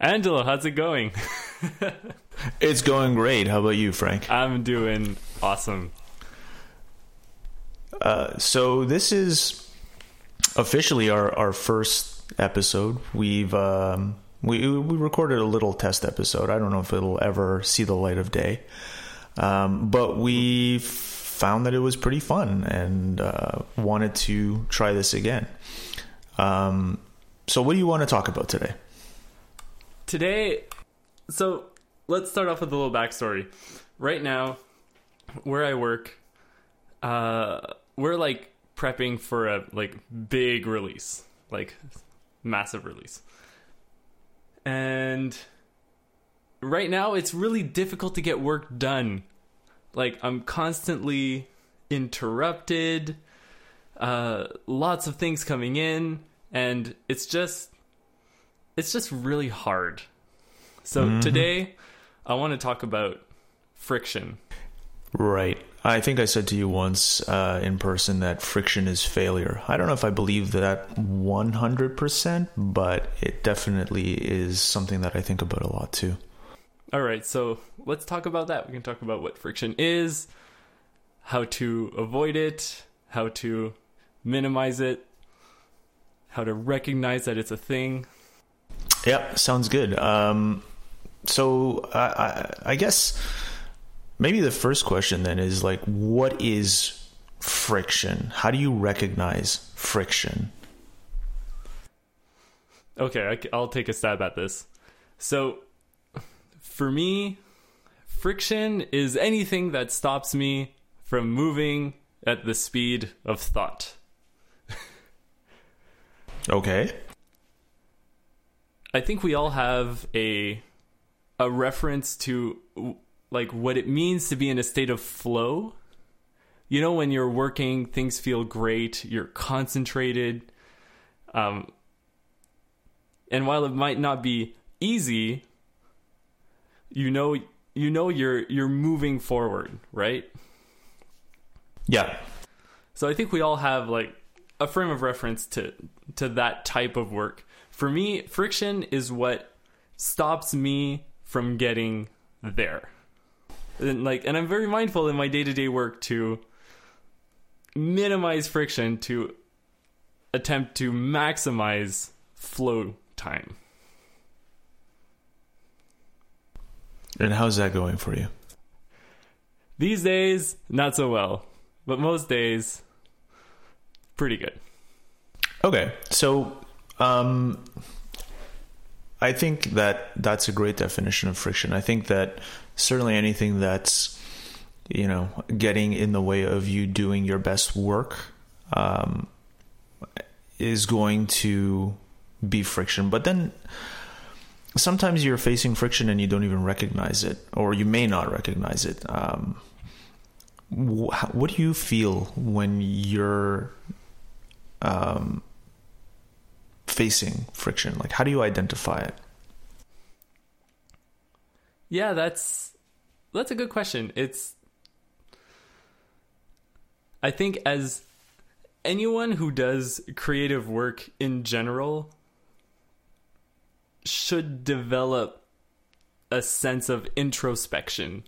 Angelo, how's it going? It's going great. How about you, Frank? I'm doing awesome. Uh, so this is officially our, our first episode. We've um, we we recorded a little test episode. I don't know if it'll ever see the light of day, um, but we found that it was pretty fun and uh, wanted to try this again. Um, so, what do you want to talk about today? Today, so let's start off with a little backstory. Right now, where I work, uh, we're like prepping for a like big release, like massive release. And right now, it's really difficult to get work done. Like I'm constantly interrupted, uh, lots of things coming in, and it's just it's just really hard. So today, I want to talk about friction. Right. I think I said to you once uh, in person that friction is failure. I don't know if I believe that 100%, but it definitely is something that I think about a lot too. All right, so let's talk about that. We can talk about what friction is, how to avoid it, how to minimize it, how to recognize that it's a thing. Yep, sounds good. Um, so I, I, I guess maybe the first question then is like, what is friction? How do you recognize friction? Okay, I, will take a stab at this. So, for me, friction is anything that stops me from moving at the speed of thought. Okay. I think we all have a a reference to like what it means to be in a state of flow. You know, when you're working, things feel great. You're concentrated. Um, and while it might not be easy, you know, you know you're you're moving forward, right? Yeah. So I think we all have like a frame of reference to to that type of work. For me, friction is what stops me from getting there. And like and I'm very mindful in my day-to-day work to minimize friction to attempt to maximize flow time. And how's that going for you? These days, not so well, but most days pretty good. Okay. So, um, I think that that's a great definition of friction. I think that certainly anything that's you know getting in the way of you doing your best work um, is going to be friction. But then sometimes you're facing friction and you don't even recognize it, or you may not recognize it. Um, wh- what do you feel when you're um, facing friction? Like, how do you identify it? Yeah, that's that's a good question. It's I think as anyone who does creative work in general should develop a sense of introspection.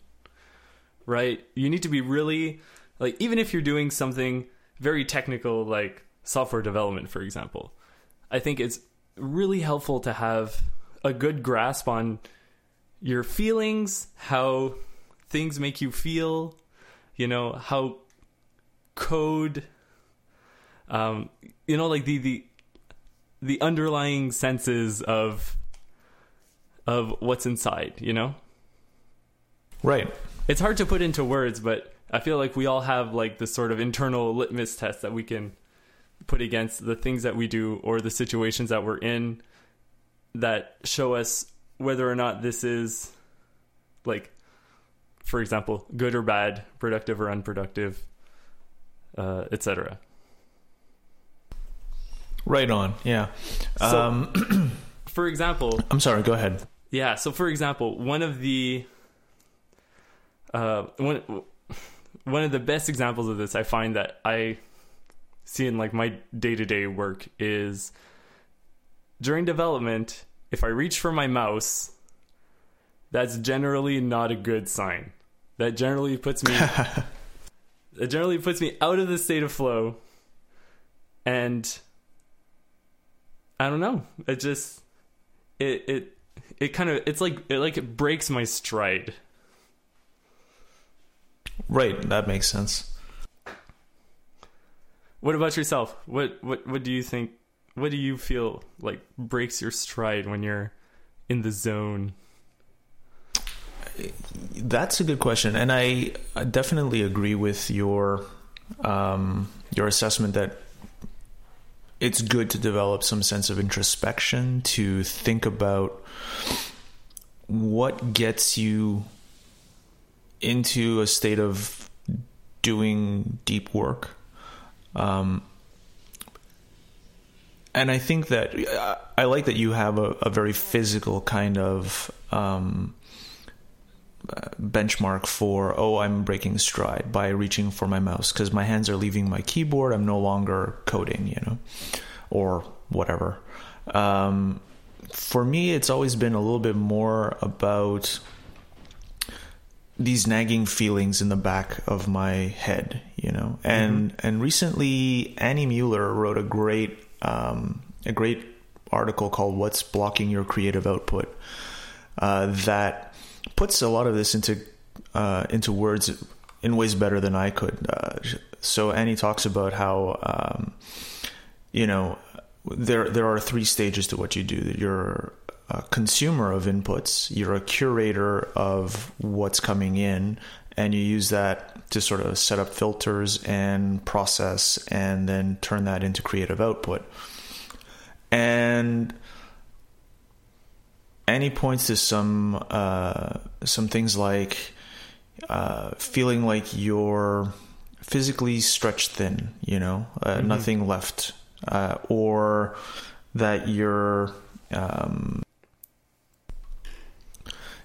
Right? You need to be really like even if you're doing something very technical like software development for example. I think it's really helpful to have a good grasp on your feelings, how things make you feel, you know, how code um you know like the the the underlying senses of of what's inside, you know? Right. It's hard to put into words, but I feel like we all have like this sort of internal litmus test that we can put against the things that we do or the situations that we're in that show us whether or not this is like for example good or bad productive or unproductive uh, etc Right on. Yeah. So- um, for example I'm sorry. Go ahead. Yeah. So, for example, one of the uh, one one of the best examples of this I find that I see in like my day to day work is during development. if I reach for my mouse, that's generally not a good sign. That generally puts me that generally puts me out of the state of flow. And I don't know. It just it it it kind of it's like it like it breaks my stride. Right, that makes sense. What about yourself? What what what do you think? What do you feel like breaks your stride when you're in the zone? That's a good question, and I definitely agree with your um, your assessment that it's good to develop some sense of introspection to think about what gets you into a state of doing deep work. Um, and I think that I like that you have a, a very physical kind of um, benchmark for oh I'm breaking stride by reaching for my mouse because my hands are leaving my keyboard. I'm no longer coding, you know, or whatever. Um, for me, it's always been a little bit more about these nagging feelings in the back of my head, you know. And mm-hmm. and recently, Annie Mueller wrote a great um, a great article called "What's Blocking Your Creative Output" uh, that puts a lot of this into uh, into words in ways better than I could. Uh, so Annie talks about how um, you know there there are three stages to what you do. That you're a consumer of inputs, you're a curator of what's coming in, and you use that to sort of set up filters and process and then turn that into creative output. And Annie points to some uh, some things like uh, feeling like you're physically stretched thin, you know, uh, mm-hmm. nothing left, uh, or that you're um,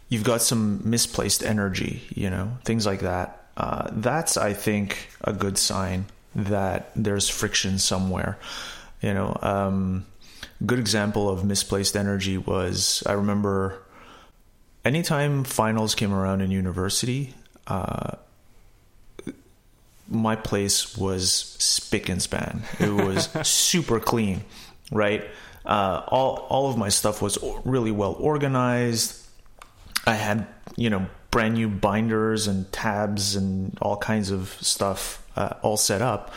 you've got some misplaced energy, you know, things like that. Uh, that's, I think, a good sign that there's friction somewhere. You know, um, good example of misplaced energy was I remember anytime finals came around in university, uh, my place was spick and span. It was super clean, right? Uh, all all of my stuff was really well organized. I had, you know, brand new binders and tabs and all kinds of stuff uh, all set up.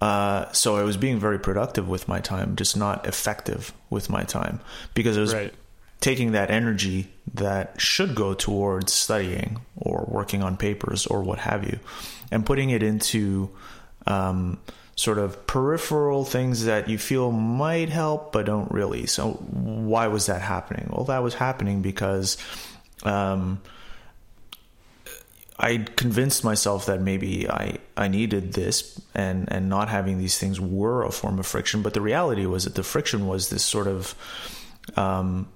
Uh, so I was being very productive with my time, just not effective with my time because I was right. taking that energy that should go towards studying or working on papers or what have you, and putting it into um, sort of peripheral things that you feel might help but don't really. So why was that happening? Well, that was happening because um, I convinced myself that maybe I, I needed this and, and not having these things were a form of friction. But the reality was that the friction was this sort of um,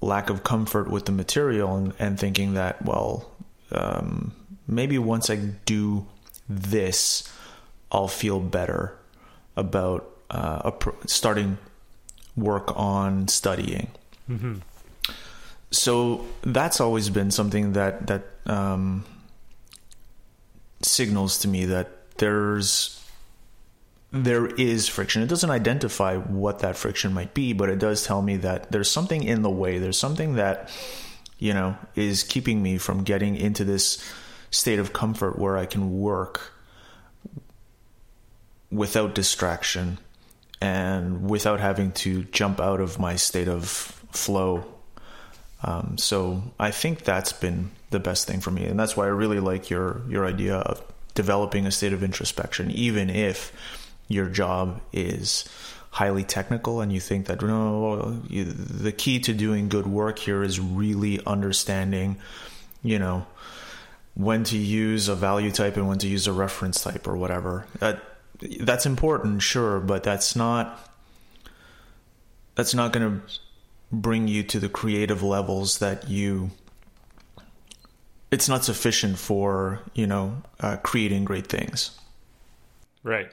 lack of comfort with the material and, and thinking that, well, um, maybe once I do this, I'll feel better about uh, starting work on studying. Mm-hmm so that's always been something that that um, signals to me that there's there is friction. It doesn't identify what that friction might be, but it does tell me that there's something in the way. There's something that you know is keeping me from getting into this state of comfort where I can work without distraction and without having to jump out of my state of flow um, so I think that's been the best thing for me, and that's why I really like your your idea of developing a state of introspection, even if your job is highly technical and you think that no, you, the key to doing good work here is really understanding, you know, when to use a value type and when to use a reference type or whatever. That that's important, sure, but that's not that's not going to bring you to the creative levels that you it's not sufficient for you know uh, creating great things. Right.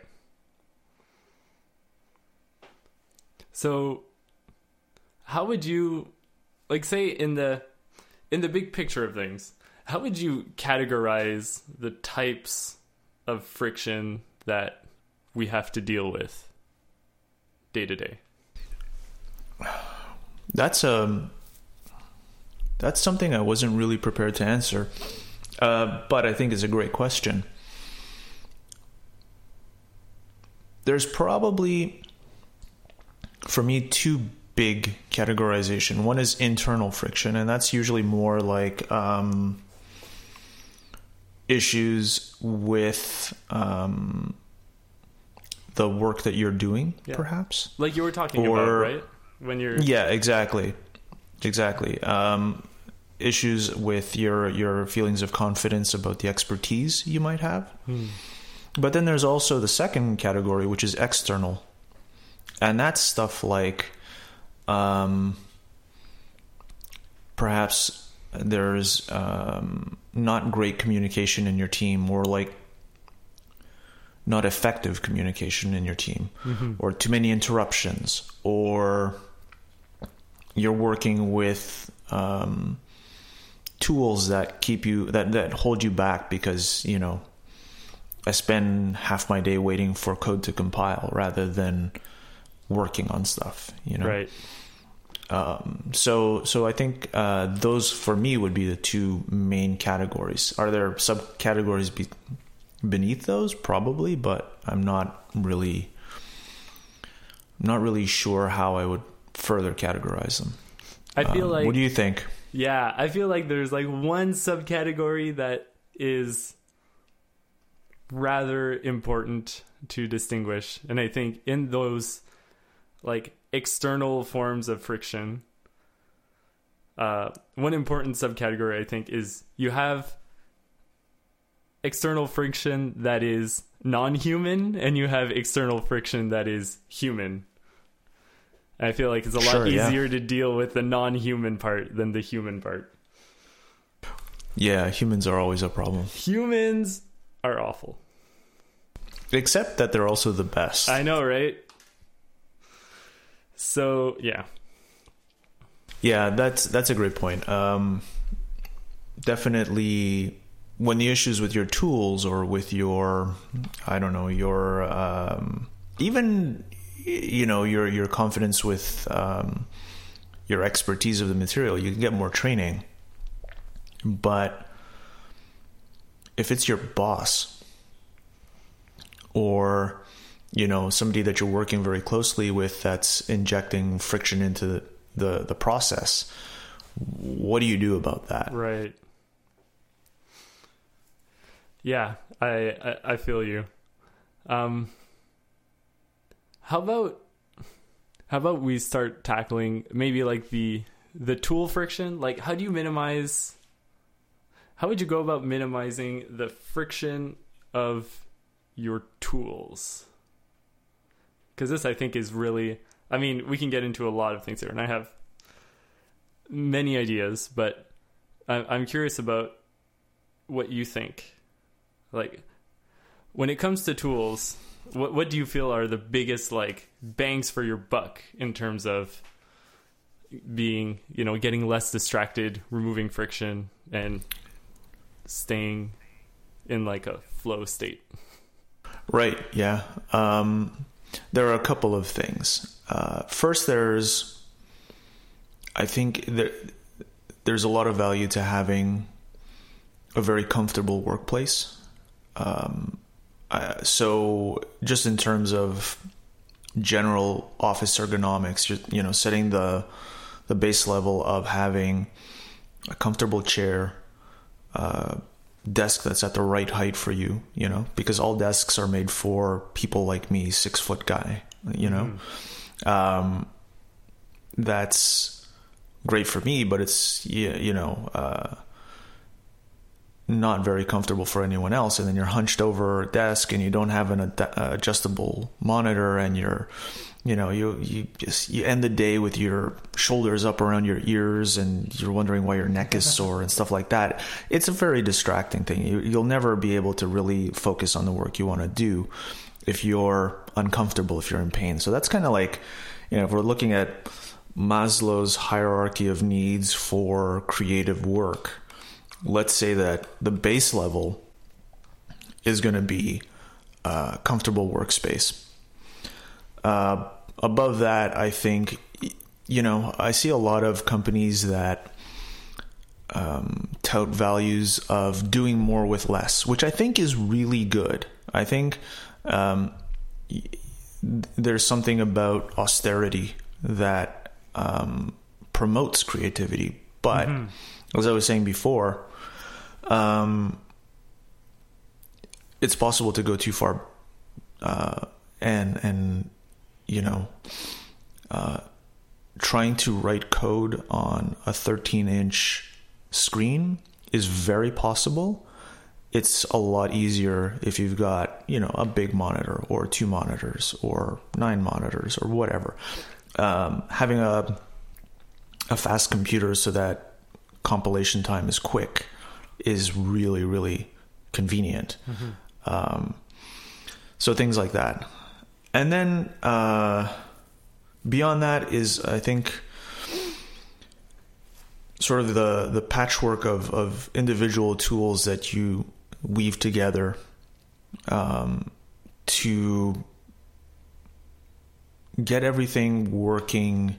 So how would you like say in the in the big picture of things how would you categorize the types of friction that we have to deal with day to day That's um that's something I wasn't really prepared to answer. Uh, but I think it's a great question. There's probably for me two big categorization. One is internal friction, and that's usually more like um, issues with um, the work that you're doing, Yeah. perhaps. like you were talking Or- about right when you're Yeah, exactly, exactly. Um, issues with your your feelings of confidence about the expertise you might have. Hmm. But then there's also the second category, which is external, and that's stuff like, um, perhaps there's um, not great communication in your team, or like not effective communication in your team, or too many interruptions, or you're working with um, tools that keep you that that hold you back because you know I spend half my day waiting for code to compile rather than working on stuff. You know, right um, so so I think uh, those for me would be the two main categories. Are there subcategories be- beneath those? Probably, but I'm not really not really sure how I would further categorize them. i feel Um, like what do you think? Yeah, I feel like there's like one subcategory that is rather important to distinguish. And I think in those like external forms of friction, uh, one important subcategory I think is you have external friction that is non human and you have external friction that is human. I feel like it's a lot Sure, yeah. easier to deal with the non human part than the human part. Yeah, humans are always a problem, Humans are awful. except that they're also the best. I know, right? So, yeah. Yeah, that's that's a great point. Um, definitely, when the issues with your tools or with your, I don't know, your um, even you know your your confidence with um, your expertise of the material, you can get more training. But if it's your boss or you know somebody that you're working very closely with that's injecting friction into the the, the process what do you do about that Right. Yeah, I, I I feel you. Um how about how about we start tackling maybe like the the tool friction? Like how do you minimize how would you go about minimizing the friction of your tools? Cuz this I think is really I mean, we can get into a lot of things here and I have many ideas, but I'm curious about what you think. Like, when it comes to tools, what what do you feel are the biggest like bangs for your buck in terms of being, you know, getting less distracted, removing friction, and staying in like a flow state? right yeah. Um, there are a couple of things. Uh, first there's i think there, there's a lot of value to having a very comfortable workplace um, uh, so just in terms of general office ergonomics just you know setting the the base level of having a comfortable chair uh, desk that's at the right height for you you know because all desks are made for people like me six foot guy you know? Um, that's great for me but it's you, you know uh, not very comfortable for anyone else and then you're hunched over a desk and you don't have an ad- uh, adjustable monitor and you're you know you you just you end the day with your shoulders up around your ears and you're wondering why your neck is sore and stuff like that it's a very distracting thing you, you'll never be able to really focus on the work you want to do if you're uncomfortable if you're in pain so that's kind of like you know if we're looking at Maslow's hierarchy of needs for creative work. Let's say that the base level is going to be a comfortable workspace. Uh, above that, I think, you know, I see a lot of companies that um, tout values of doing more with less, which I think is really good. I think um, there's something about austerity that um, promotes creativity. But mm-hmm. as I was saying before, um, it's possible to go too far, uh, and and you know, uh, trying to write code on a 13 inch screen is very possible. It's a lot easier if you've got, you know, a big monitor or two monitors or nine monitors or whatever. Um, having a a fast computer so that compilation time is quick is really really convenient. Mm-hmm. Um, so things like that, and then uh, beyond that is I think sort of the the patchwork of of individual tools that you weave together um, to get everything working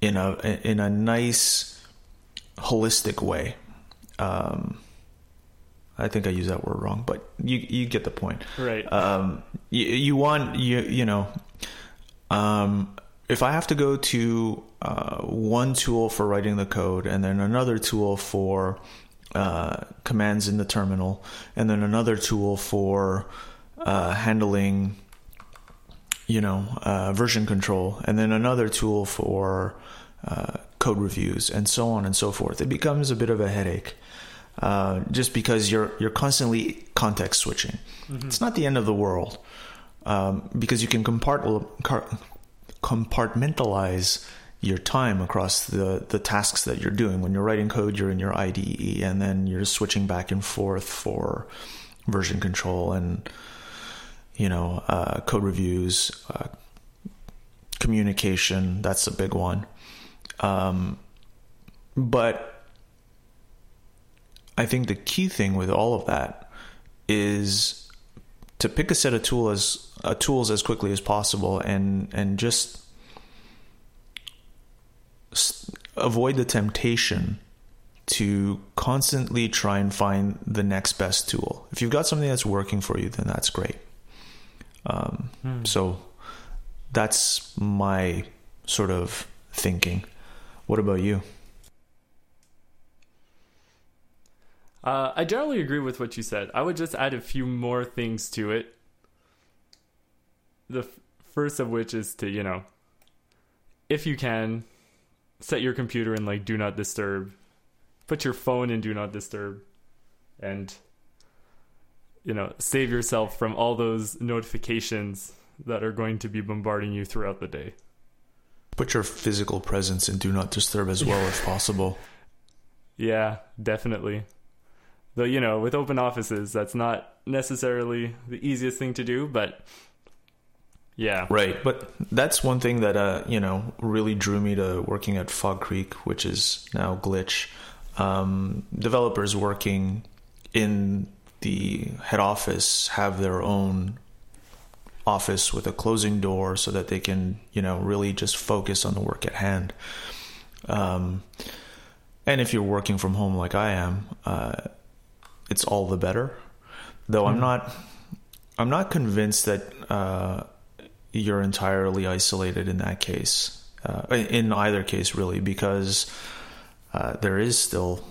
in a in a nice holistic way. Um, I think I use that word wrong, but you you get the point. Right. Um, you, you want you you know, um, if I have to go to uh, one tool for writing the code and then another tool for uh, commands in the terminal and then another tool for uh, handling you know uh, version control and then another tool for uh, code reviews and so on and so forth it becomes a bit of a headache uh, just because you're you're constantly context switching mm-hmm. it's not the end of the world um, because you can compartmentalize your time across the, the tasks that you're doing. When you're writing code, you're in your IDE, and then you're switching back and forth for version control and you know uh, code reviews, uh, communication. That's a big one. Um, but I think the key thing with all of that is to pick a set of tool as uh, tools as quickly as possible and and just avoid the temptation to constantly try and find the next best tool. If you've got something that's working for you, then that's great. Um, hmm. So that's my sort of thinking. What about you? Uh, I generally agree with what you said. I would just add a few more things to it. The f- first of which is to, you know, if you can, set your computer in like do not disturb put your phone in do not disturb and you know save yourself from all those notifications that are going to be bombarding you throughout the day put your physical presence in do not disturb as well if possible yeah definitely though you know with open offices that's not necessarily the easiest thing to do but yeah. Right. But that's one thing that, uh, you know, really drew me to working at Fog Creek, which is now Glitch. Um, developers working in the head office have their own office with a closing door so that they can, you know, really just focus on the work at hand. Um, and if you're working from home like I am, uh, it's all the better. Though mm-hmm. I'm not, I'm not convinced that uh, you're entirely isolated in that case, uh, in either case, really, because uh, there is still,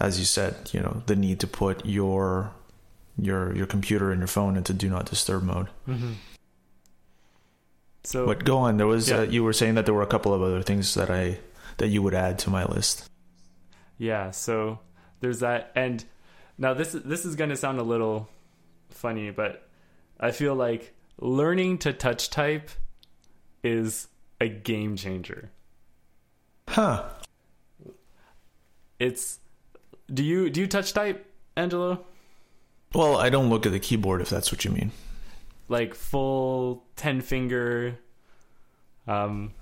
as you said, you know, the need to put your your your computer and your phone into do not disturb mode. Mm-hmm. So, but go on. There was yeah. uh, you were saying that there were a couple of other things that I that you would add to my list. Yeah. So there's that, and now this this is going to sound a little funny, but I feel like learning to touch type is a game changer. Huh. It's do you do you touch type, Angelo? Well, I don't look at the keyboard if that's what you mean. Like full 10 finger um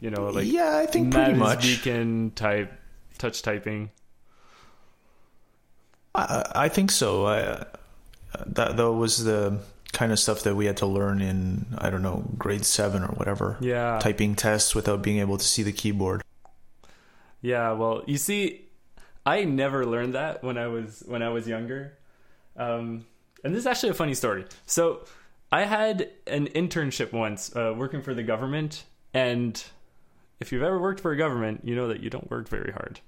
You know, like yeah, I think pretty much. Beacon type touch typing. I, I think so. I, uh, that that was the kind of stuff that we had to learn in I don't know grade seven or whatever. Yeah. Typing tests without being able to see the keyboard. Yeah, well, you see, I never learned that when I was when I was younger. Um, and this is actually a funny story. So, I had an internship once uh, working for the government, and if you've ever worked for a government, you know that you don't work very hard.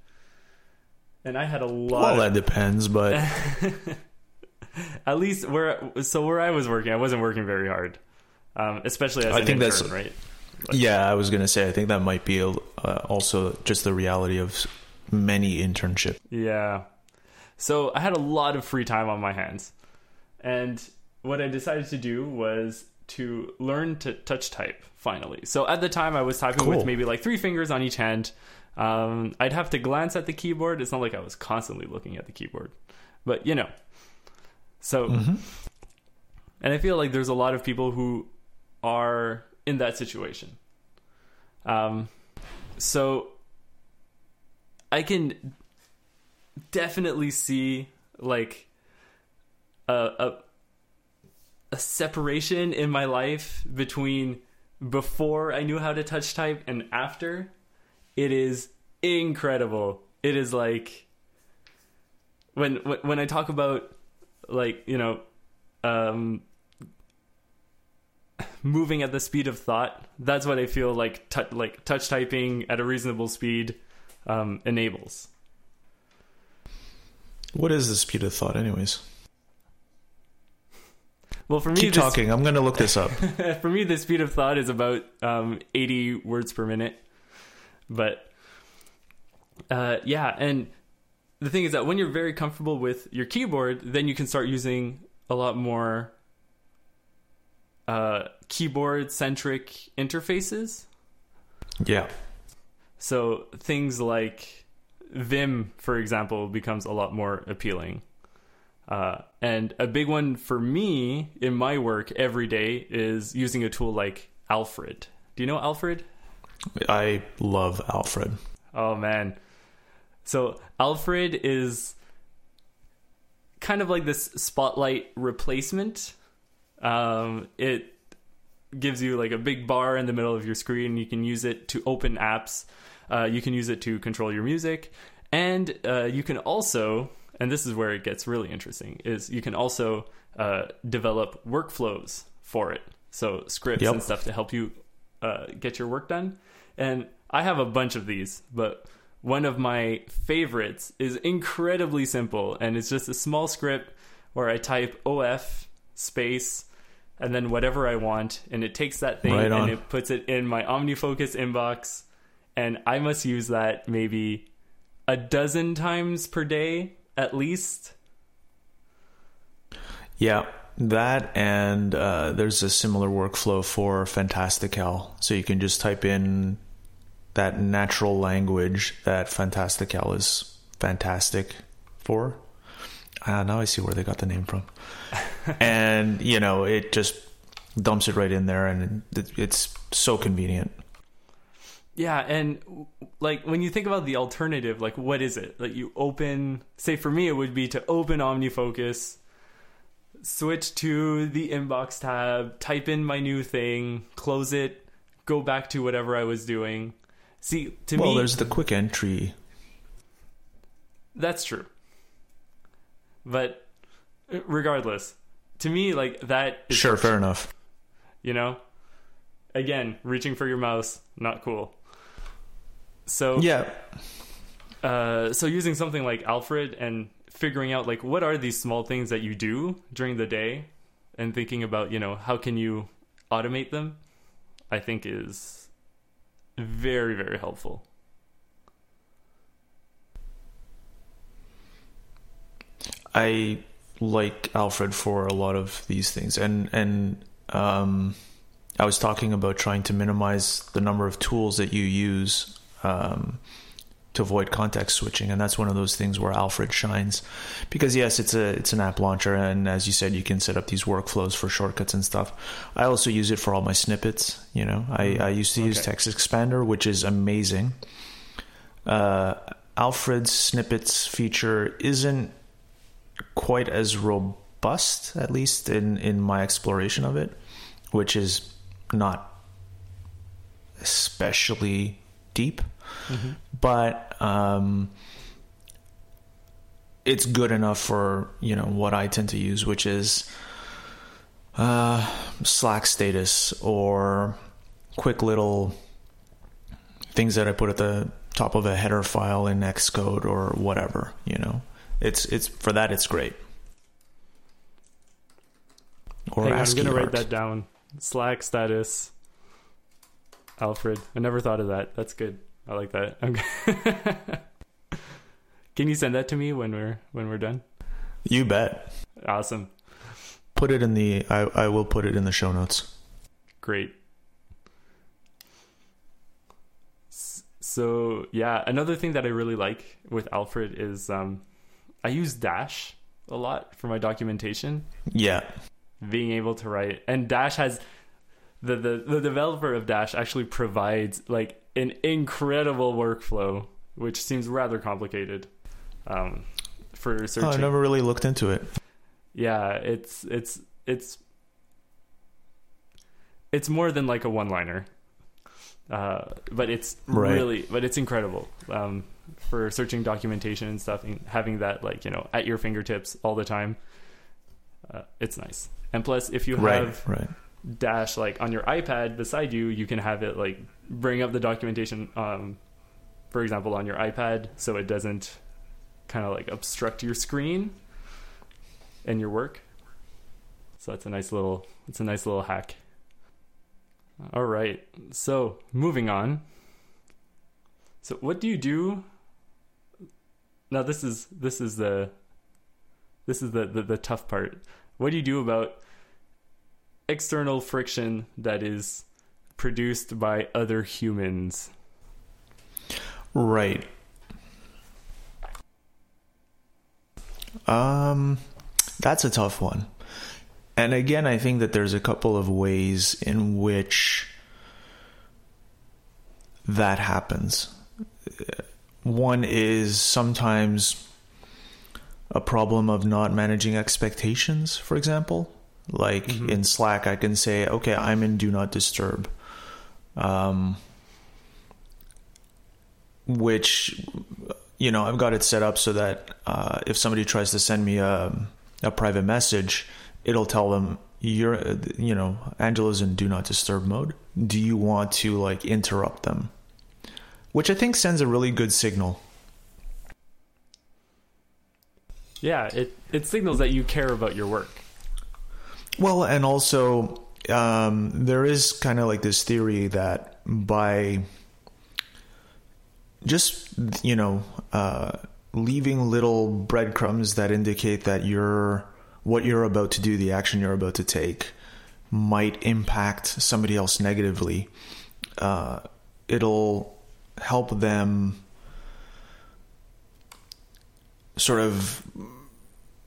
And I had a lot. Well, of- that depends, but at least where so where I was working, I wasn't working very hard, um, especially as I an think intern, that's- right. yeah, I was gonna say I think that might be uh, also just the reality of many internship. Yeah. So I had a lot of free time on my hands. And what I decided to do was to learn to touch type finally. So at the time I was typing with maybe like three fingers on each hand. Um, I'd have to glance at the keyboard. It's not like I was constantly looking at the keyboard. But you know. So and I feel like there's a lot of people who are in that situation. Um so I can definitely see like a, a a separation in my life between before I knew how to touch type and after. It is incredible. It is like when when, I talk about like you know um moving at the speed of thought that's what i feel like tou like touch typing at a reasonable speed um, enables What is the speed of thought, anyways? Well for me Keep this- talking. I'm gonna look this up. for me the speed of thought is about um, 80 words per minute but uh, yeah and the thing is that when you're very comfortable with your keyboard then you can start using a lot more uh, keyboard centric interfaces yeah. So things like Vim, for example, becomes a lot more appealing. Uh, and a big one for me in my work every day is using a tool like Alfred. Do you know Alfred? I love Alfred. Oh man. So Alfred is kind of like this spotlight replacement. Um, it gives you like a big bar in the middle of your screen. You can use it to open apps. Uh, you can use it to control your music, and uh, you can also, and this is where it gets really interesting, is you can also uh, develop workflows for it. So scripts Yep. and stuff to help you uh, get your work done. And I have a bunch of these, but one of my favorites is incredibly simple, and it's just a small script where I type OF space and then whatever I want, and it takes that thing Right and it puts it in my OmniFocus inbox, and I must use that maybe a dozen times per day at least. Yeah, that and uh, there's a similar workflow for Fantastical. So you can just type in that natural language that Fantastical is fantastic for. Ah, now I see where they got the name from. and you know, it just dumps it right in there, and it, it's so convenient. Yeah, and like when you think about the alternative, like what is it? Like you open, say for me, it would be to open OmniFocus, switch to the inbox tab, type in my new thing, close it, go back to whatever I was doing. See, to well, me, there's the quick entry. that's true. But regardless, to me, like that is Sure, fair enough. you know again reaching for your mouse not cool so Yeah, uh, so using something like alfred and figuring out like what are these small things that you do during the day and thinking about you know how can you automate them i think is very very helpful. I like Alfred for a lot of these things, and and um, I was talking about trying to minimize the number of tools that you use um, to avoid context switching, and that's one of those things where Alfred shines. Because yes, it's a it's an app launcher, and as you said, you can set up these workflows for shortcuts and stuff. I also use it for all my snippets. You know, I, I used to use Text Expander, which is amazing. Uh, Alfred's snippets feature isn't quite as robust, at least in in my exploration of it, which is not especially deep, but um, it's good enough for you know what I tend to use, which is uh, Slack status or quick little things that I put at the top of a header file in Xcode or whatever. You know, it's it's for that it's great. Or Hang I'm gonna write that down. Slack status. Alfred. I never thought of that. That's good. I like that. Okay. Can you send that to me when we're when we're done? You bet. Awesome. Put it in the. I I will put it in the show notes. Great. So yeah, another thing that I really like with Alfred is um, I use Dash a lot for my documentation. Yeah. being able to write and dash has the, the the developer of dash actually provides like an incredible workflow which seems rather complicated um for Oh, searching I never really looked into it. yeah it's it's it's it's more than like a one liner uh but it's Right. really but it's incredible um for searching documentation and stuff and having that like you know at your fingertips all the time uh, it's nice and plus if you Right. have Right. Dash like on your ipad beside you you can have it like bring up the documentation um for example on your ipad so it doesn't kind of like obstruct your screen and your work. So that's a nice little it's a nice little hack. All right so moving on. So what do you do? Now this is this is the this is the, the the tough part. What do you do about external friction that is produced by other humans Right. Um, that's a tough one. And again, I think that there's a couple of ways in which that happens. One is sometimes a problem of not managing expectations, for example. Like Mhm. in Slack, I can say, okay, I'm in do not disturb. Um, which you know I've got it set up so that uh, if somebody tries to send me a a private message, it'll tell them you're you know Angelo's in do not disturb mode. Do you want to like interrupt them? Which I think sends a really good signal. yeah it it signals that you care about your work Well, and also um, there is kind of like this theory that by just you know uh, leaving little breadcrumbs that indicate that you're what you're about to do, the action you're about to take, might impact somebody else negatively. Uh, it'll help them sort of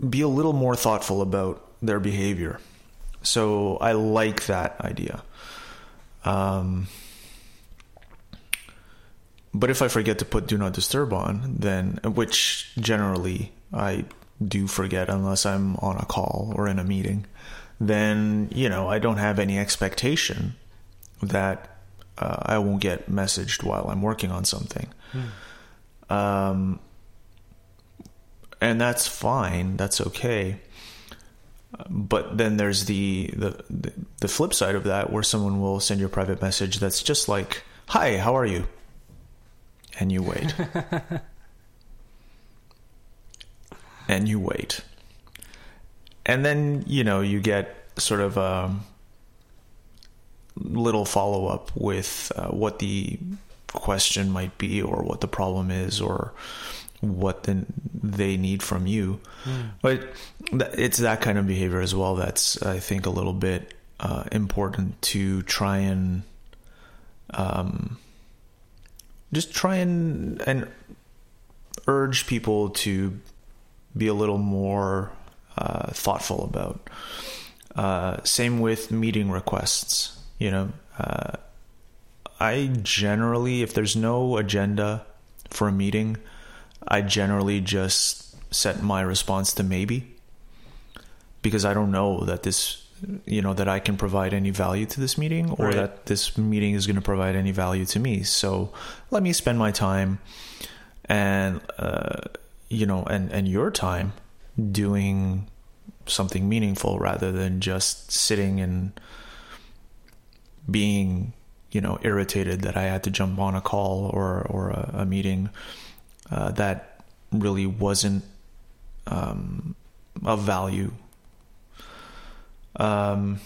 be a little more thoughtful about their behavior. So I like that idea. Um, but if I forget to put do not disturb on, then which generally I do forget unless I'm on a call or in a meeting, then you know I don't have any expectation that uh, I won't get messaged while I'm working on something. Um, and that's fine. That's okay. But then there's the, the the flip side of that, where someone will send you a private message that's just like, "Hi, how are you?" and you wait, and you wait, and then you know you get sort of a little follow up with uh, what the question might be, or what the problem is, or what then they need from you. But it's that kind of behavior as well that's I think a little bit uh, important to try and um, just try and and urge people to be a little more uh, thoughtful about. Uh, same with meeting requests. You know, uh, I generally, if there's no agenda for a meeting, I generally just set my response to maybe because I don't know that this you know that I can provide any value to this meeting or Right. that this meeting is going to provide any value to me. So let me spend my time and uh, you know and and your time doing something meaningful rather than just sitting and being you know irritated that I had to jump on a call or or a, a meeting uh, that really wasn't um, of value. Um,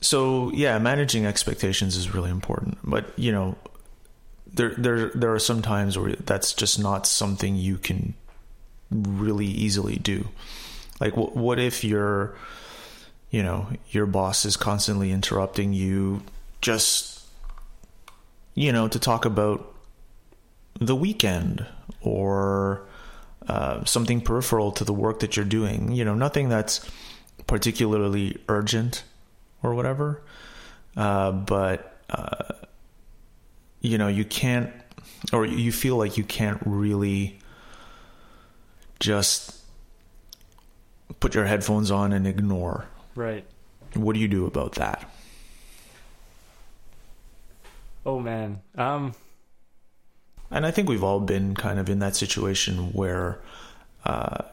so yeah, managing expectations is really important, but you know, there there there are some times where that's just not something you can really easily do. Like, what what if you're, you know, your boss is constantly interrupting you, just you know, to talk about the weekend or uh, something peripheral to the work that you're doing. You know, nothing that's particularly urgent or whatever. Uh, but uh, you know, you can't, or you feel like you can't really just put your headphones on and ignore. Right. What do you do about that? Oh man. Um. And I think we've all been kind of in that situation where uh,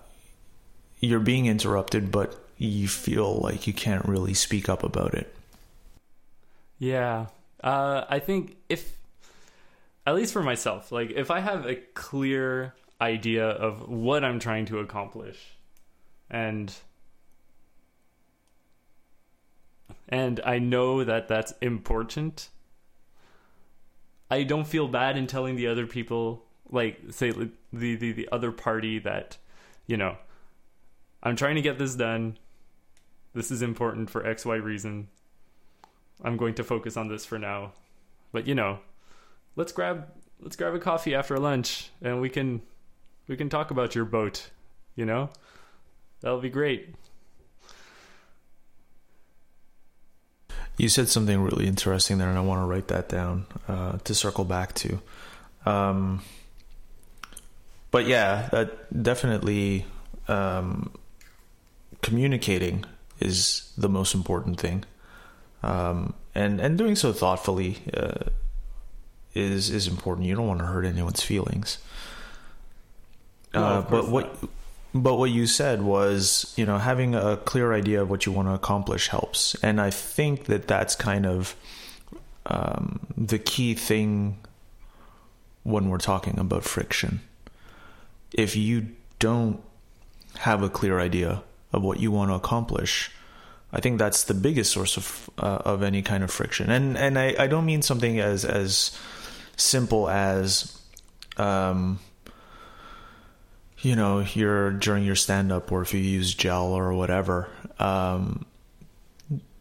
you're being interrupted, but you feel like you can't really speak up about it. Yeah. Uh, I think if, at least for myself, like if I have a clear idea of what I'm trying to accomplish, and and I know that that's important, I don't feel bad in telling the other people, like say the the the other party that, you know, I'm trying to get this done. This is important for X Y reason. I'm going to focus on this for now. But you know, let's grab let's grab a coffee after lunch and we can we can talk about your boat, you know? That'll be great. You said something really interesting there, and I want to write that down uh, to circle back to. Um, but yeah, that definitely um, communicating is the most important thing, um, and and doing so thoughtfully uh, is is important. You don't want to hurt anyone's feelings. No, uh, but what but what you said was, you know, having a clear idea of what you want to accomplish helps, and I think that that's kind of um, the key thing when we're talking about friction. If you don't have a clear idea of what you want to accomplish, I think that's the biggest source of uh, of any kind of friction. And and I, I don't mean something as as simple as um, you know, you're during your stand up or if you use Jell or whatever, um,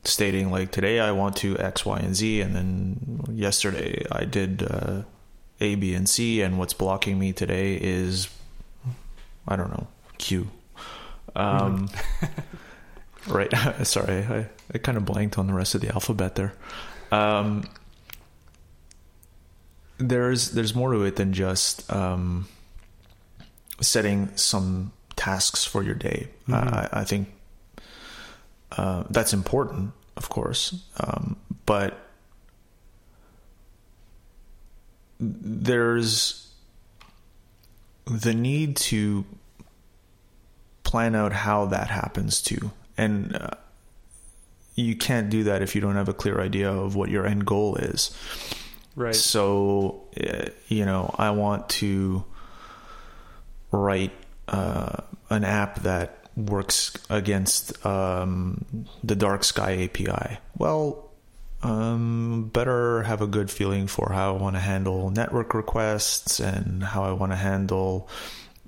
stating like today I want to X, Y, and Z, and then yesterday I did uh, A, B, and C, and what's blocking me today is I don't know Q. Um, right? Sorry, I, I kind of blanked on the rest of the alphabet there. Um, there's there's more to it than just um, setting some tasks for your day. Mhm. Uh, I, I think uh, that's important, of course, um, but there's the need to plan out how that happens too, and uh, you can't do that if you don't have a clear idea of what your end goal is. Right. So, uh, you know, I want to write uh, an app that works against um, the Dark Sky API. Well, um, better have a good feeling for how I want to handle network requests and how I want to handle,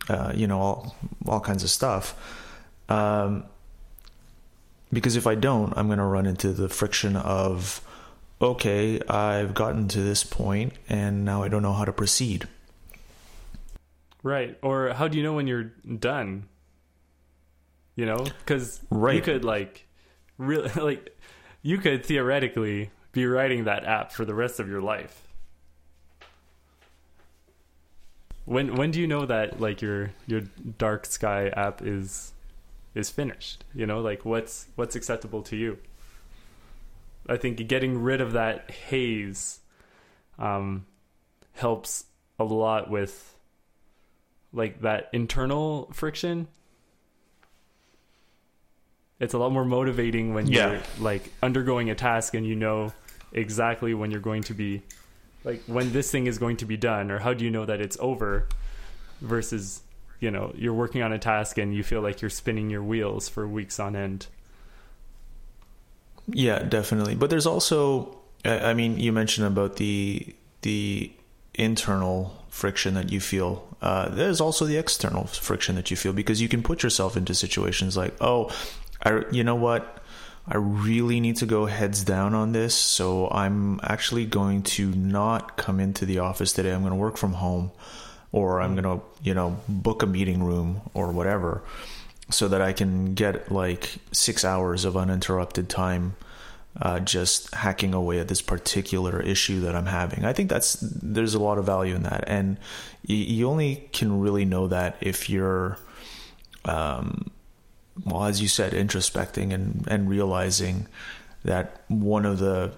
uh, you know, all, all kinds of stuff. Um, because if I don't, I'm going to run into the friction of, okay, I've gotten to this point and now I don't know how to proceed. Right. Or how do you know when you're done? You know, because right. you could like really like you could theoretically be writing that app for the rest of your life. When when do you know that like your your dark sky app is is finished? You know, like what's what's acceptable to you? I think getting rid of that haze um, helps a lot with like that internal friction. It's a lot more motivating when Yeah. you're like undergoing a task and you know exactly when you're going to be like when this thing is going to be done or how do you know that it's over versus you know you're working on a task and you feel like you're spinning your wheels for weeks on end Yeah, definitely. But there's also, I I mean, you mentioned about the the internal friction that you feel. Uh, there's also the external friction that you feel because you can put yourself into situations like, oh, I, you know what, I really need to go heads down on this, so I'm actually going to not come into the office today. I'm going to work from home, or I'm going to, you know, book a meeting room or whatever so that I can get like six hours of uninterrupted time uh, just hacking away at this particular issue that I'm having. I think that's there's a lot of value in that, and you, you only can really know that if you're, um, well, as you said, introspecting and and realizing that one of the,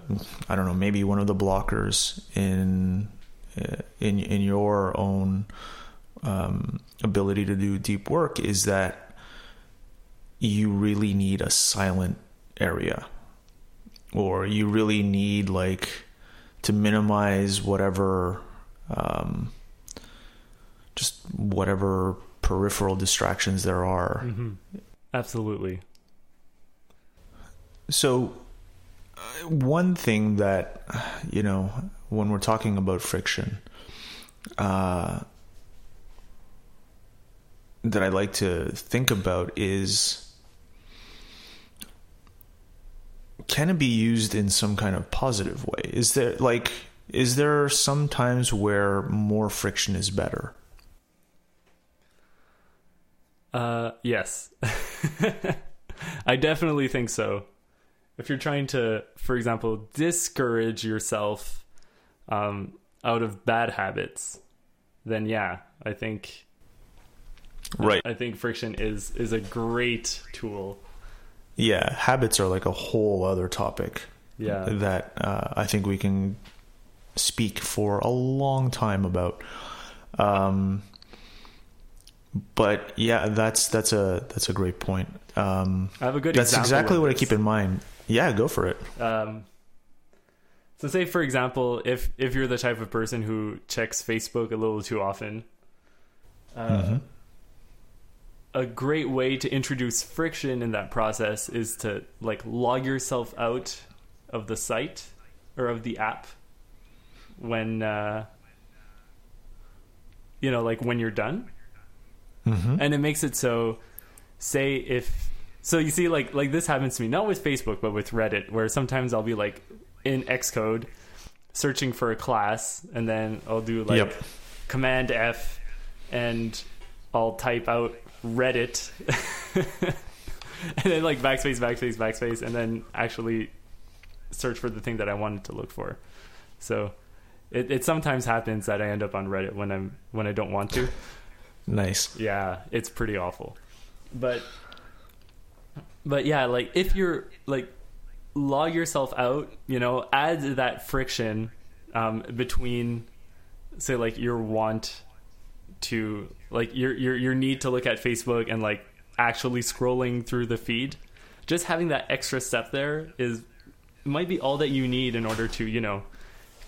I don't know, maybe one of the blockers in uh, in in your own um, ability to do deep work is that you really need a silent area or you really need like to minimize whatever um, just whatever peripheral distractions there are. Absolutely. So uh, one thing that you know when we're talking about friction uh, that I like to think about is can it be used in some kind of positive way? Is there like is there some times where more friction is better? Uh, yes. I definitely think so. If you're trying to, for example, discourage yourself um, out of bad habits, then yeah, I think Right. I think friction is is a great tool. Yeah, habits are like a whole other topic Yeah. that uh, I think we can speak for a long time about. Um, but yeah, that's that's a that's a great point. Um, I have a good that's exactly what I keep in mind. Yeah, go for it. Um, so say for example, if if you're the type of person who checks Facebook a little too often, uh, Mhm. A great way to introduce friction in that process is to like log yourself out of the site or of the app when uh, you know like when you're done Mhm. and it makes it so say if so you see like like this happens to me not with facebook but with reddit where sometimes i'll be like in xcode searching for a class and then i'll do like Yep. command f and i'll type out reddit and then like backspace backspace backspace and then actually search for the thing that i wanted to look for so it, it sometimes happens that i end up on reddit when i'm when i don't want to Nice. yeah, it's pretty awful. But but yeah, like if you're like log yourself out, you know, add that friction um, between say like your want to like your your your need to look at Facebook and like actually scrolling through the feed. Just having that extra step there is might be all that you need in order to, you know,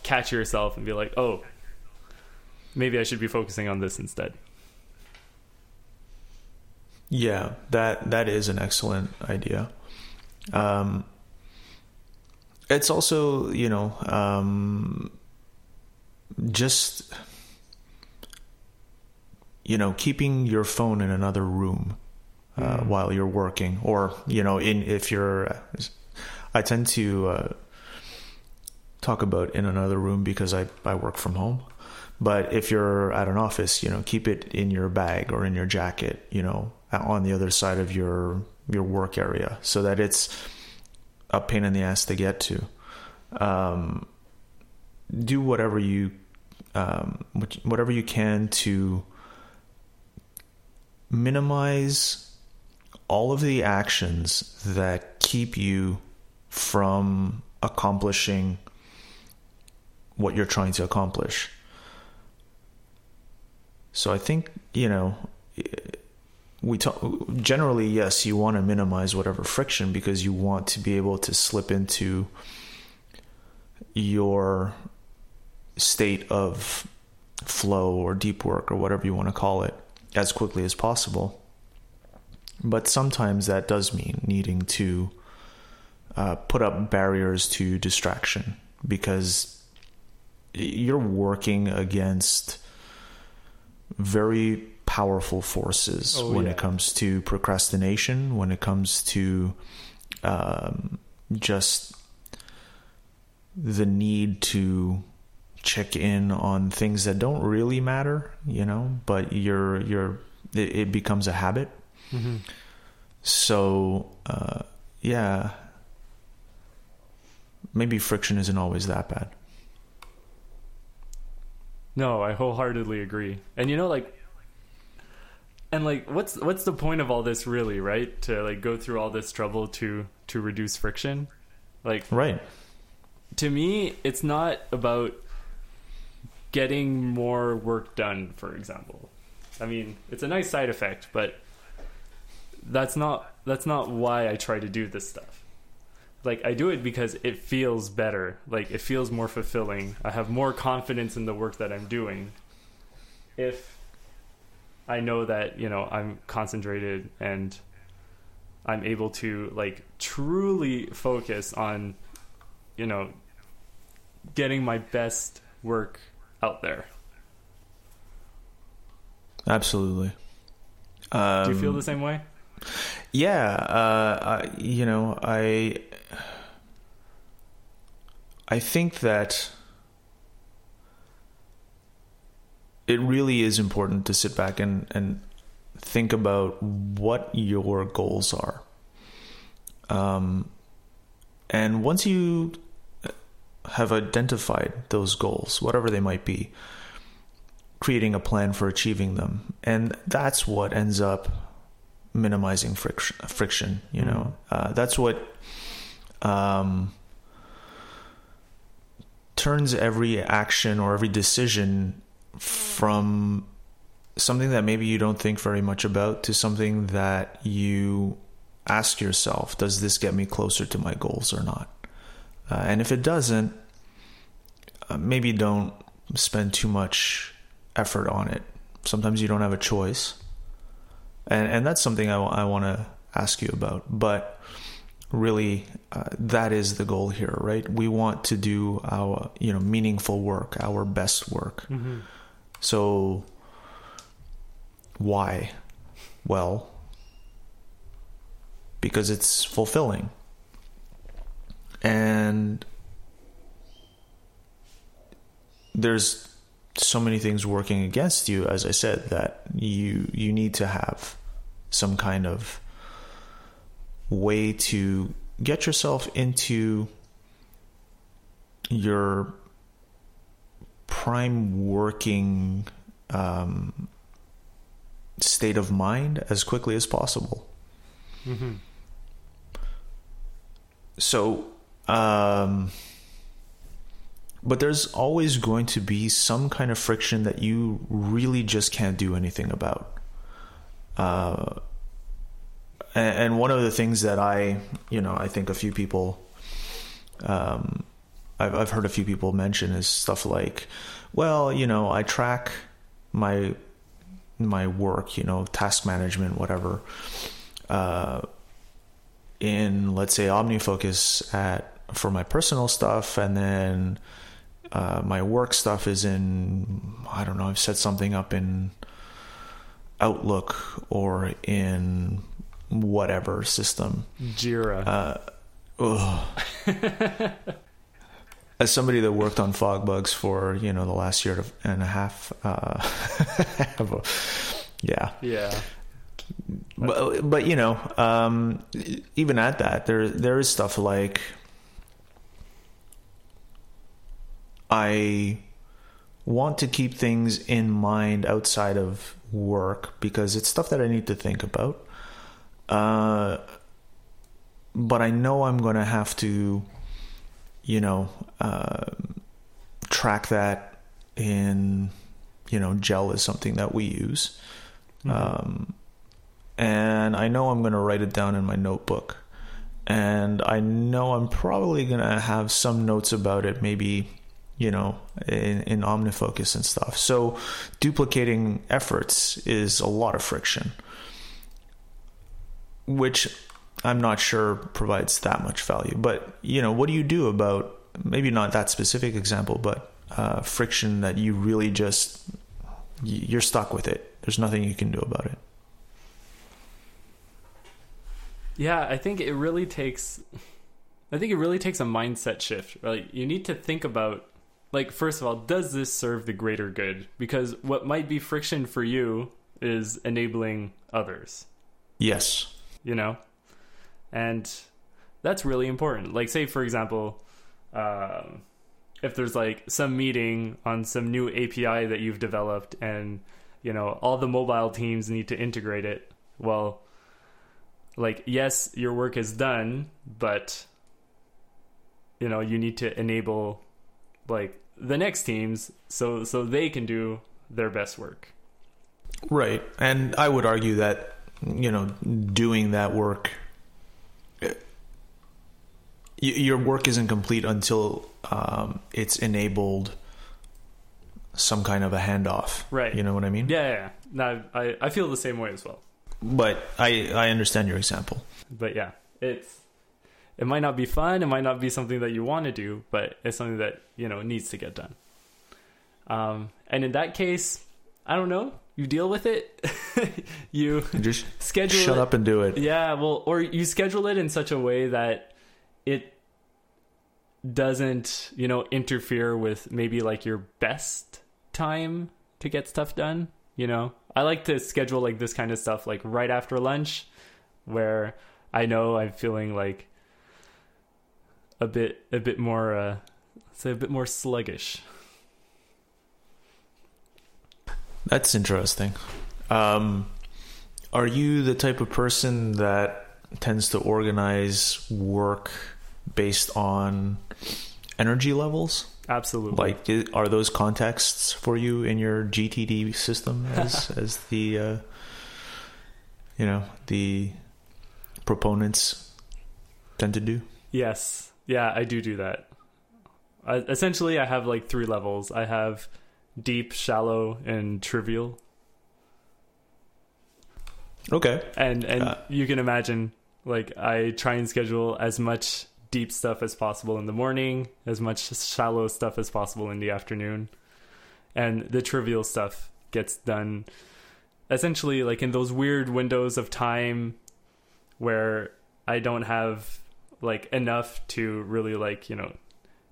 catch yourself and be like, "Oh, maybe I should be focusing on this instead." Yeah, that that is an excellent idea. Um, it's also, you know, um, just you know, keeping your phone in another room uh, Mm. while you're working, or you know, in if you're, I tend to uh, talk about in another room because I I work from home, But if you're at an office, you know, keep it in your bag or in your jacket, you know, on the other side of your your work area, so that it's a pain in the ass to get to. Um, do whatever you um, whatever you can to minimize all of the actions that keep you from accomplishing what you're trying to accomplish. So I think, you know, we talk generally yes, you want to minimize whatever friction because you want to be able to slip into your state of flow or deep work or whatever you want to call it as quickly as possible. But sometimes that does mean needing to uh, put up barriers to distraction because you're working against very powerful forces oh, when yeah. it comes to procrastination, when it comes to um, just the need to check in on things that don't really matter, you know, but you're you're it, it becomes a habit. Mm-hmm. So uh, yeah, maybe friction isn't always that bad. No, I wholeheartedly agree. And you know, like, and like, what's what's the point of all this, really? Right? To like go through all this trouble to to reduce friction, like, right. To me, it's not about getting more work done. For example, I mean, it's a nice side effect, but that's not that's not why I try to do this stuff like I do it because it feels better. Like it feels more fulfilling. I have more confidence in the work that I'm doing. If I know that, you know, I'm concentrated and I'm able to like truly focus on you know getting my best work out there. Absolutely. Um, Do you feel um, the same way? Yeah, uh, I, you know, I I think that it really is important to sit back and, and think about what your goals are. Um, and once you have identified those goals, whatever they might be, creating a plan for achieving them. And that's what ends up minimizing friction, friction you know, mm-hmm. uh, that's what, um, turns every action or every decision from something that maybe you don't think very much about to something that you ask yourself does this get me closer to my goals or not uh, and if it doesn't uh, maybe don't spend too much effort on it. Sometimes you don't have a choice. And and that's something I, I want to ask you about. But really uh, that is the goal here right? We want to do our you know meaningful work our best work. Mm-hmm. so why? Well because it's fulfilling and there's so many things working against you as i said that you you need to have some kind of way to get yourself into your prime working um, state of mind as quickly as possible. Mm-hmm. So, um, but there's always going to be some kind of friction that you really just can't do anything about. Uh, and, one of the things that I, you know, I think a few people, um, I've, I've heard a few people mention is stuff like, well, you know, I track my my work, you know, task management, whatever, uh, in let's say OmniFocus at for my personal stuff, and then uh, my work stuff is in I don't know. I've set something up in Outlook or in whatever system. Jira. Uh, as somebody that worked on FogBugz for you know the last year and a half, uh, yeah, Yeah. but but you know, um, even at that, there there is stuff like I want to keep things in mind outside of work because it's stuff that I need to think about. Uh, but I know I'm going to have to, you know, uh, track that in, you know, Jell is something that we use. Um, and I know I'm going to write it down in my notebook. And I know I'm probably going to have some notes about it, maybe, you know, in, in OmniFocus and stuff. So duplicating efforts is a lot of friction, which I'm not sure provides that much value. But, you know, what do you do about maybe not that specific example, but uh, friction that you really just, you're stuck with it? There's nothing you can do about it. Yeah, I think it really takes I think it really takes a mindset shift. Right? You need to think about like first of all, does this serve the greater good? Because what might be friction for you is enabling others, Yes. you know? And that's really important. Like say for example, um if there's like some meeting on some new API that you've developed and you know all the mobile teams need to integrate it, well like yes your work is done but you know you need to enable like the next teams so so they can do their best work Right. And I would argue that, you know, doing that work, your work isn't complete until um, it's enabled some kind of a handoff. Right. You know what I mean? yeah yeah, yeah. No, I, I feel the same way as well But I, I understand your example. but yeah it's it might not be fun it might not be something that you want to do but it's something that you know needs to get done um and in that case i don't know you deal with it you Just schedule shut it. up and do it. Yeah, well, or you schedule it in such a way that it doesn't, you know, interfere with maybe like your best time to get stuff done. You know, I like to schedule like this kind of stuff like right after lunch, where I know I'm feeling like a bit, a bit more, uh, say a bit more sluggish. That's interesting. Um, are you the type of person that tends to organize work based on energy levels? Absolutely. Like, are those contexts for you in your GTD system as as the uh, you know the proponents tend to do? Yes. Yeah, I do do that. I, essentially, I have like three levels. I have deep, shallow, and trivial. Okay. And and Uh, you can imagine like I try and schedule as much deep stuff as possible in the morning, as much shallow stuff as possible in the afternoon. And the trivial stuff gets done essentially like in those weird windows of time where I don't have like enough to really like, you know,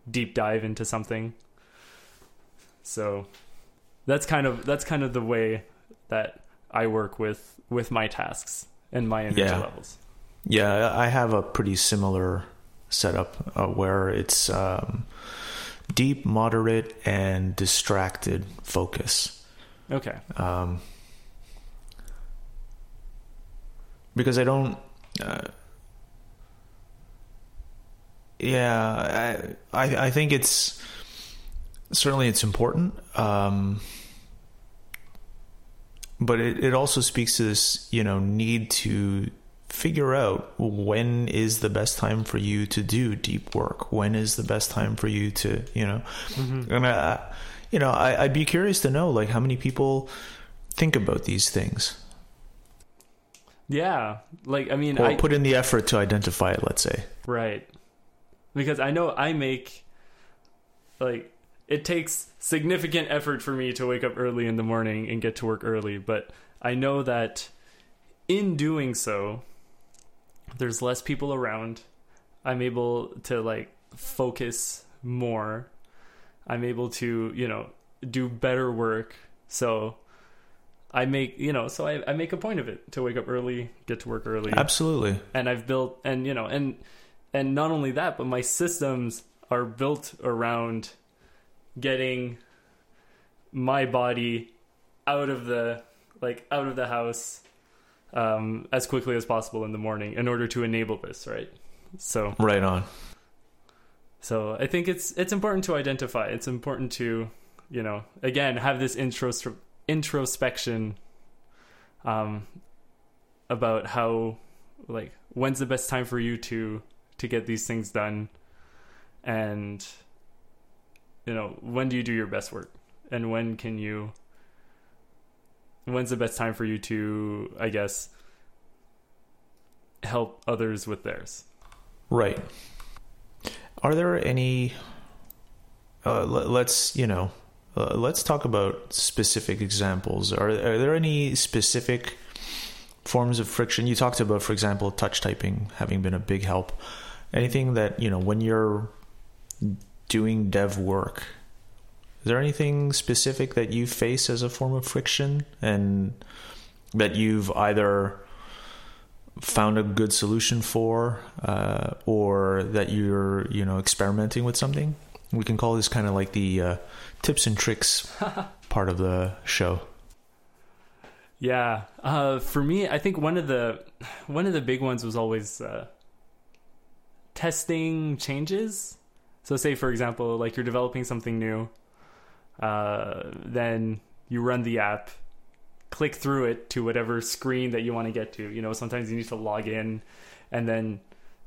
deep dive into something. So that's kind of that's kind of the way that I work with with my tasks and my energy Yeah. levels. Yeah, I have a pretty similar setup uh, where it's um, deep, moderate, and distracted focus. Okay. Um, because I don't. Uh, yeah, I, I I think it's certainly it's important. Um, but it, it also speaks to this, you know, need to figure out when is the best time for you to do deep work. When is the best time for you to, you know, and I, you know, I, I'd be curious to know like how many people think about these things Yeah. Like I mean or I put in the effort to identify it. Let's say. Right. Because I know I make like it takes significant effort for me to wake up early in the morning and get to work early, but I know that in doing so there's less people around. I'm able to like focus more, I'm able to, you know, do better work. So I make, you know, so I, I make a point of it to wake up early, get to work early. Absolutely. And I've built, and, you know, and, and not only that, but my systems are built around getting my body out of the, like, out of the house um, as quickly as possible in the morning in order to enable this, right? So right on. So I think it's it's important to identify. It's important to, you know, again have this intros- introspection um, about how, like, when's the best time for you to to get these things done, and you know, when do you do your best work, and when can you when's the best time for you to i guess help others with theirs? Right. Are there any uh, let, us you know uh, let's talk about specific examples. Are, are there any specific forms of friction? You talked about for example touch typing having been a big help anything that you know when you're doing dev work is there anything specific that you face as a form of friction and that you've either found a good solution for uh, or that you're you know experimenting with something? We can call this kind of like the uh, tips and tricks part of the show. Yeah uh, for me i think one of the one of the big ones was always uh, testing changes so say for example like you're developing something new uh, then you run the app, click through it to whatever screen that you want to get to. You know, sometimes you need to log in, and then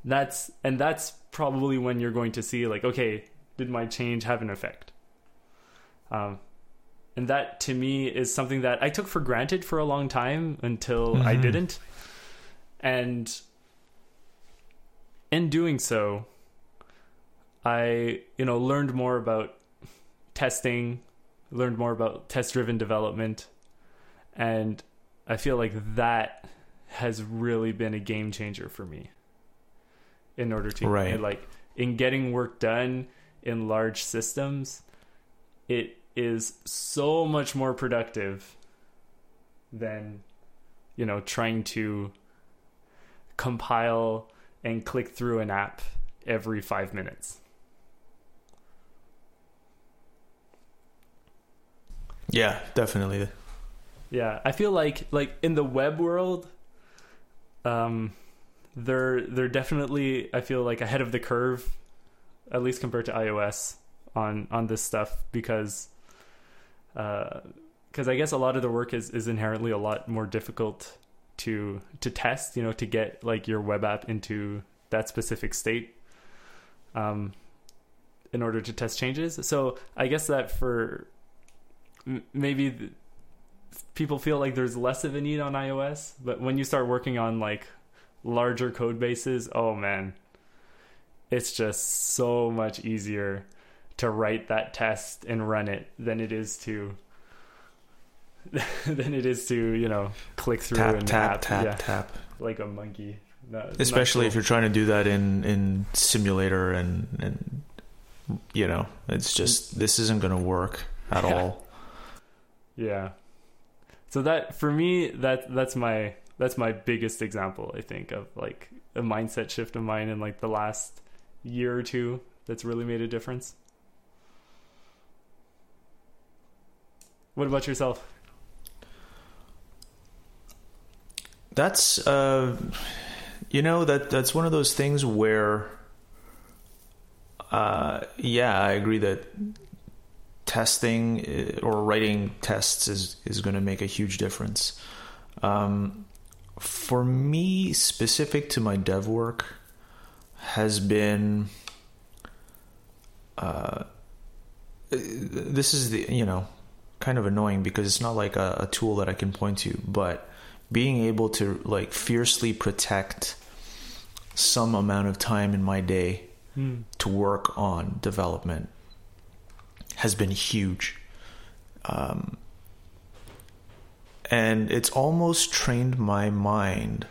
that's and that's probably when you're going to see like, okay, did my change have an effect? Um, and that to me is something that I took for granted for a long time until mm-hmm. I didn't, and in doing so, I you know learned more about testing, learned more about test driven development. And I feel like that has really been a game changer for me in order to right. like in getting work done in large systems it is so much more productive than you know trying to compile and click through an app every 5 minutes Yeah, definitely. Yeah, I feel like like in the web world, um, they're they're definitely I feel like ahead of the curve, at least compared to iOS on on this stuff because, uh because uh, I guess a lot of the work is is inherently a lot more difficult to to test. You know, to get like your web app into that specific state. Um, in order to test changes. So I guess that for maybe people feel like there's less of a need on iOS, but when you start working on like larger code bases, oh man, it's just so much easier to write that test and run it than it is to than it is to you know click through tap and tap tap yeah, tap like a monkey. No, Especially cool. if you're trying to do that in in simulator and and you know it's just this isn't going to work at yeah. all. Yeah. So that for me that that's my that's my biggest example I think of like a mindset shift of mine in like the last year or two that's really made a difference. What about yourself? That's uh you know that that's one of those things where uh yeah, I agree that testing uh, or writing tests is is going to make a huge difference. Um, for me, specific to my dev work, has been. Uh, this is the you know kind of annoying because it's not like a, a tool that I can point to, but being able to like fiercely protect some amount of time in my day mm. to work on development has been huge. Um, and it's almost trained my mind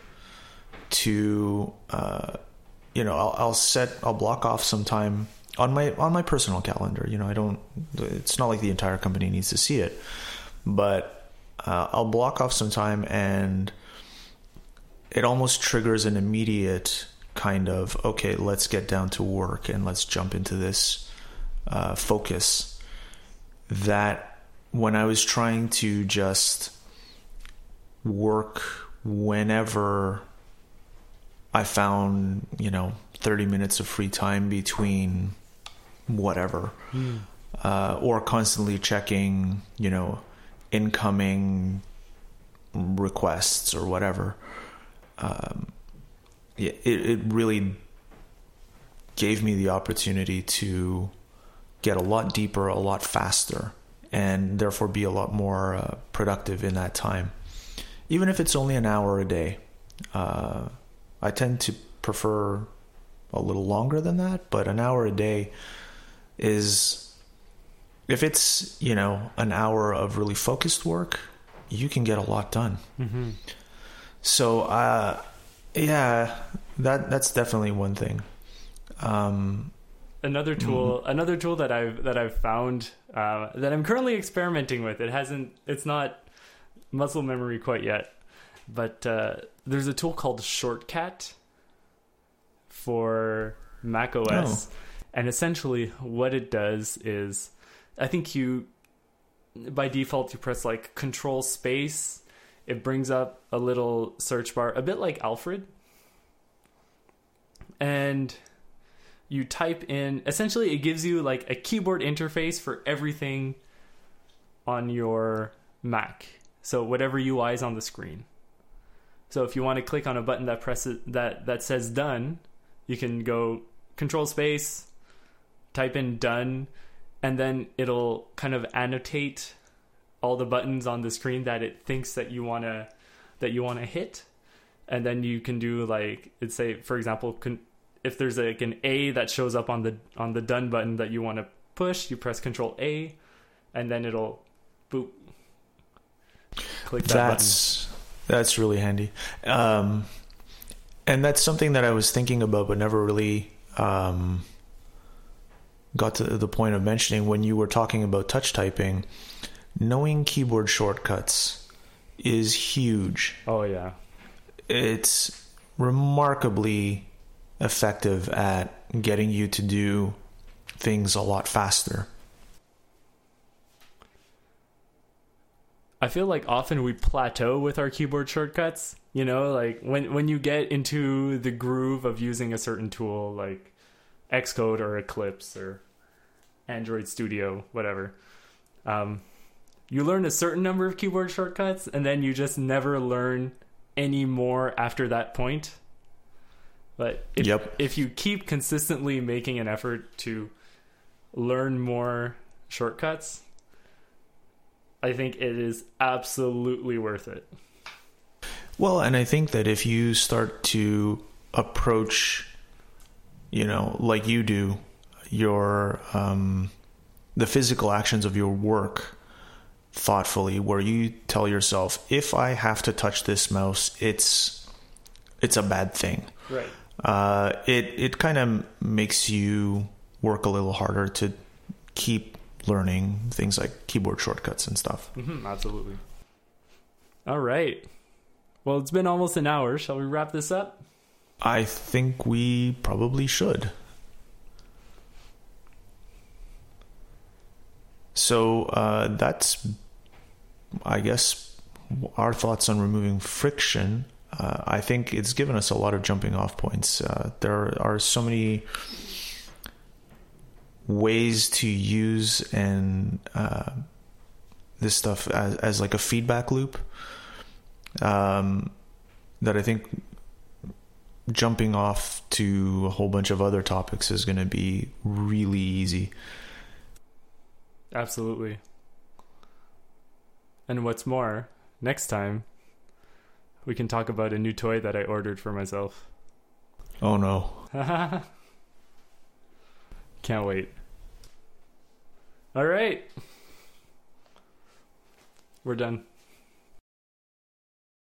to, uh, you know, I'll, I'll set, I'll block off some time on my on my personal calendar. You know, I don't. It's not like the entire company needs to see it, but uh, I'll block off some time, and it almost triggers an immediate kind of okay, let's get down to work and let's jump into this uh, focus. That when I was trying to just work whenever I found, you know, 30 minutes of free time between whatever, Hmm. uh, or constantly checking, you know, incoming requests or whatever. Um, it, it really gave me the opportunity to get a lot deeper, a lot faster, and therefore be a lot more uh, productive in that time. Even if it's only an hour a day, uh, I tend to prefer a little longer than that, but an hour a day is if it's, you know, an hour of really focused work, you can get a lot done. Mm-hmm. So, uh, yeah, that that's definitely one thing. Um, Another tool, another tool that I've that I've found uh, that I'm currently experimenting with. It hasn't, it's not muscle memory quite yet, but uh, there's a tool called Shortcat for Mac OS, and essentially what it does is, I think you, by default, you press like Control Space. It brings up a little search bar, a bit like Alfred, and you type in essentially it gives you like a keyboard interface for everything on your Mac. So whatever UI is on the screen. So if you want to click on a button that presses that that says done, you can go control space, type in done, and then it'll kind of annotate all the buttons on the screen that it thinks that you want to that you want to hit. And then you can do like it's say for example con- if there's like an A that shows up on the on the done button that you want to push, you press Control A, and then it'll boop. Click that that's that's really handy, um, and that's something that I was thinking about, but never really um, got to the point of mentioning when you were talking about touch typing. Knowing keyboard shortcuts is huge. Oh yeah, It's remarkably effective at getting you to do things a lot faster. I feel like often we plateau with our keyboard shortcuts. You know, like when when you get into the groove of using a certain tool, like Xcode or Eclipse or Android Studio, whatever. Um, you learn a certain number of keyboard shortcuts, and then you just never learn any more after that point. But if, Yep. if you keep consistently making an effort to learn more shortcuts, I think it is absolutely worth it. Well, and I think that if you start to approach, you know, like you do, your um, the physical actions of your work thoughtfully, where you tell yourself, if I have to touch this mouse, it's it's a bad thing. Right. Uh, it it kind of makes you work a little harder to keep learning things like keyboard shortcuts and stuff. hmm absolutely. All right. Well, it's been almost an hour. Shall we wrap this up? I think we probably should. So uh, that's, I guess, our thoughts on removing friction. Uh, I think it's given us a lot of jumping off points. Uh, there are so many ways to use and uh, this stuff as, as like a feedback loop um, that I think jumping off to a whole bunch of other topics is going to be really easy. Absolutely. And what's more, next time we can talk about a new toy that I ordered for myself. Oh no. Can't wait. All right. We're done.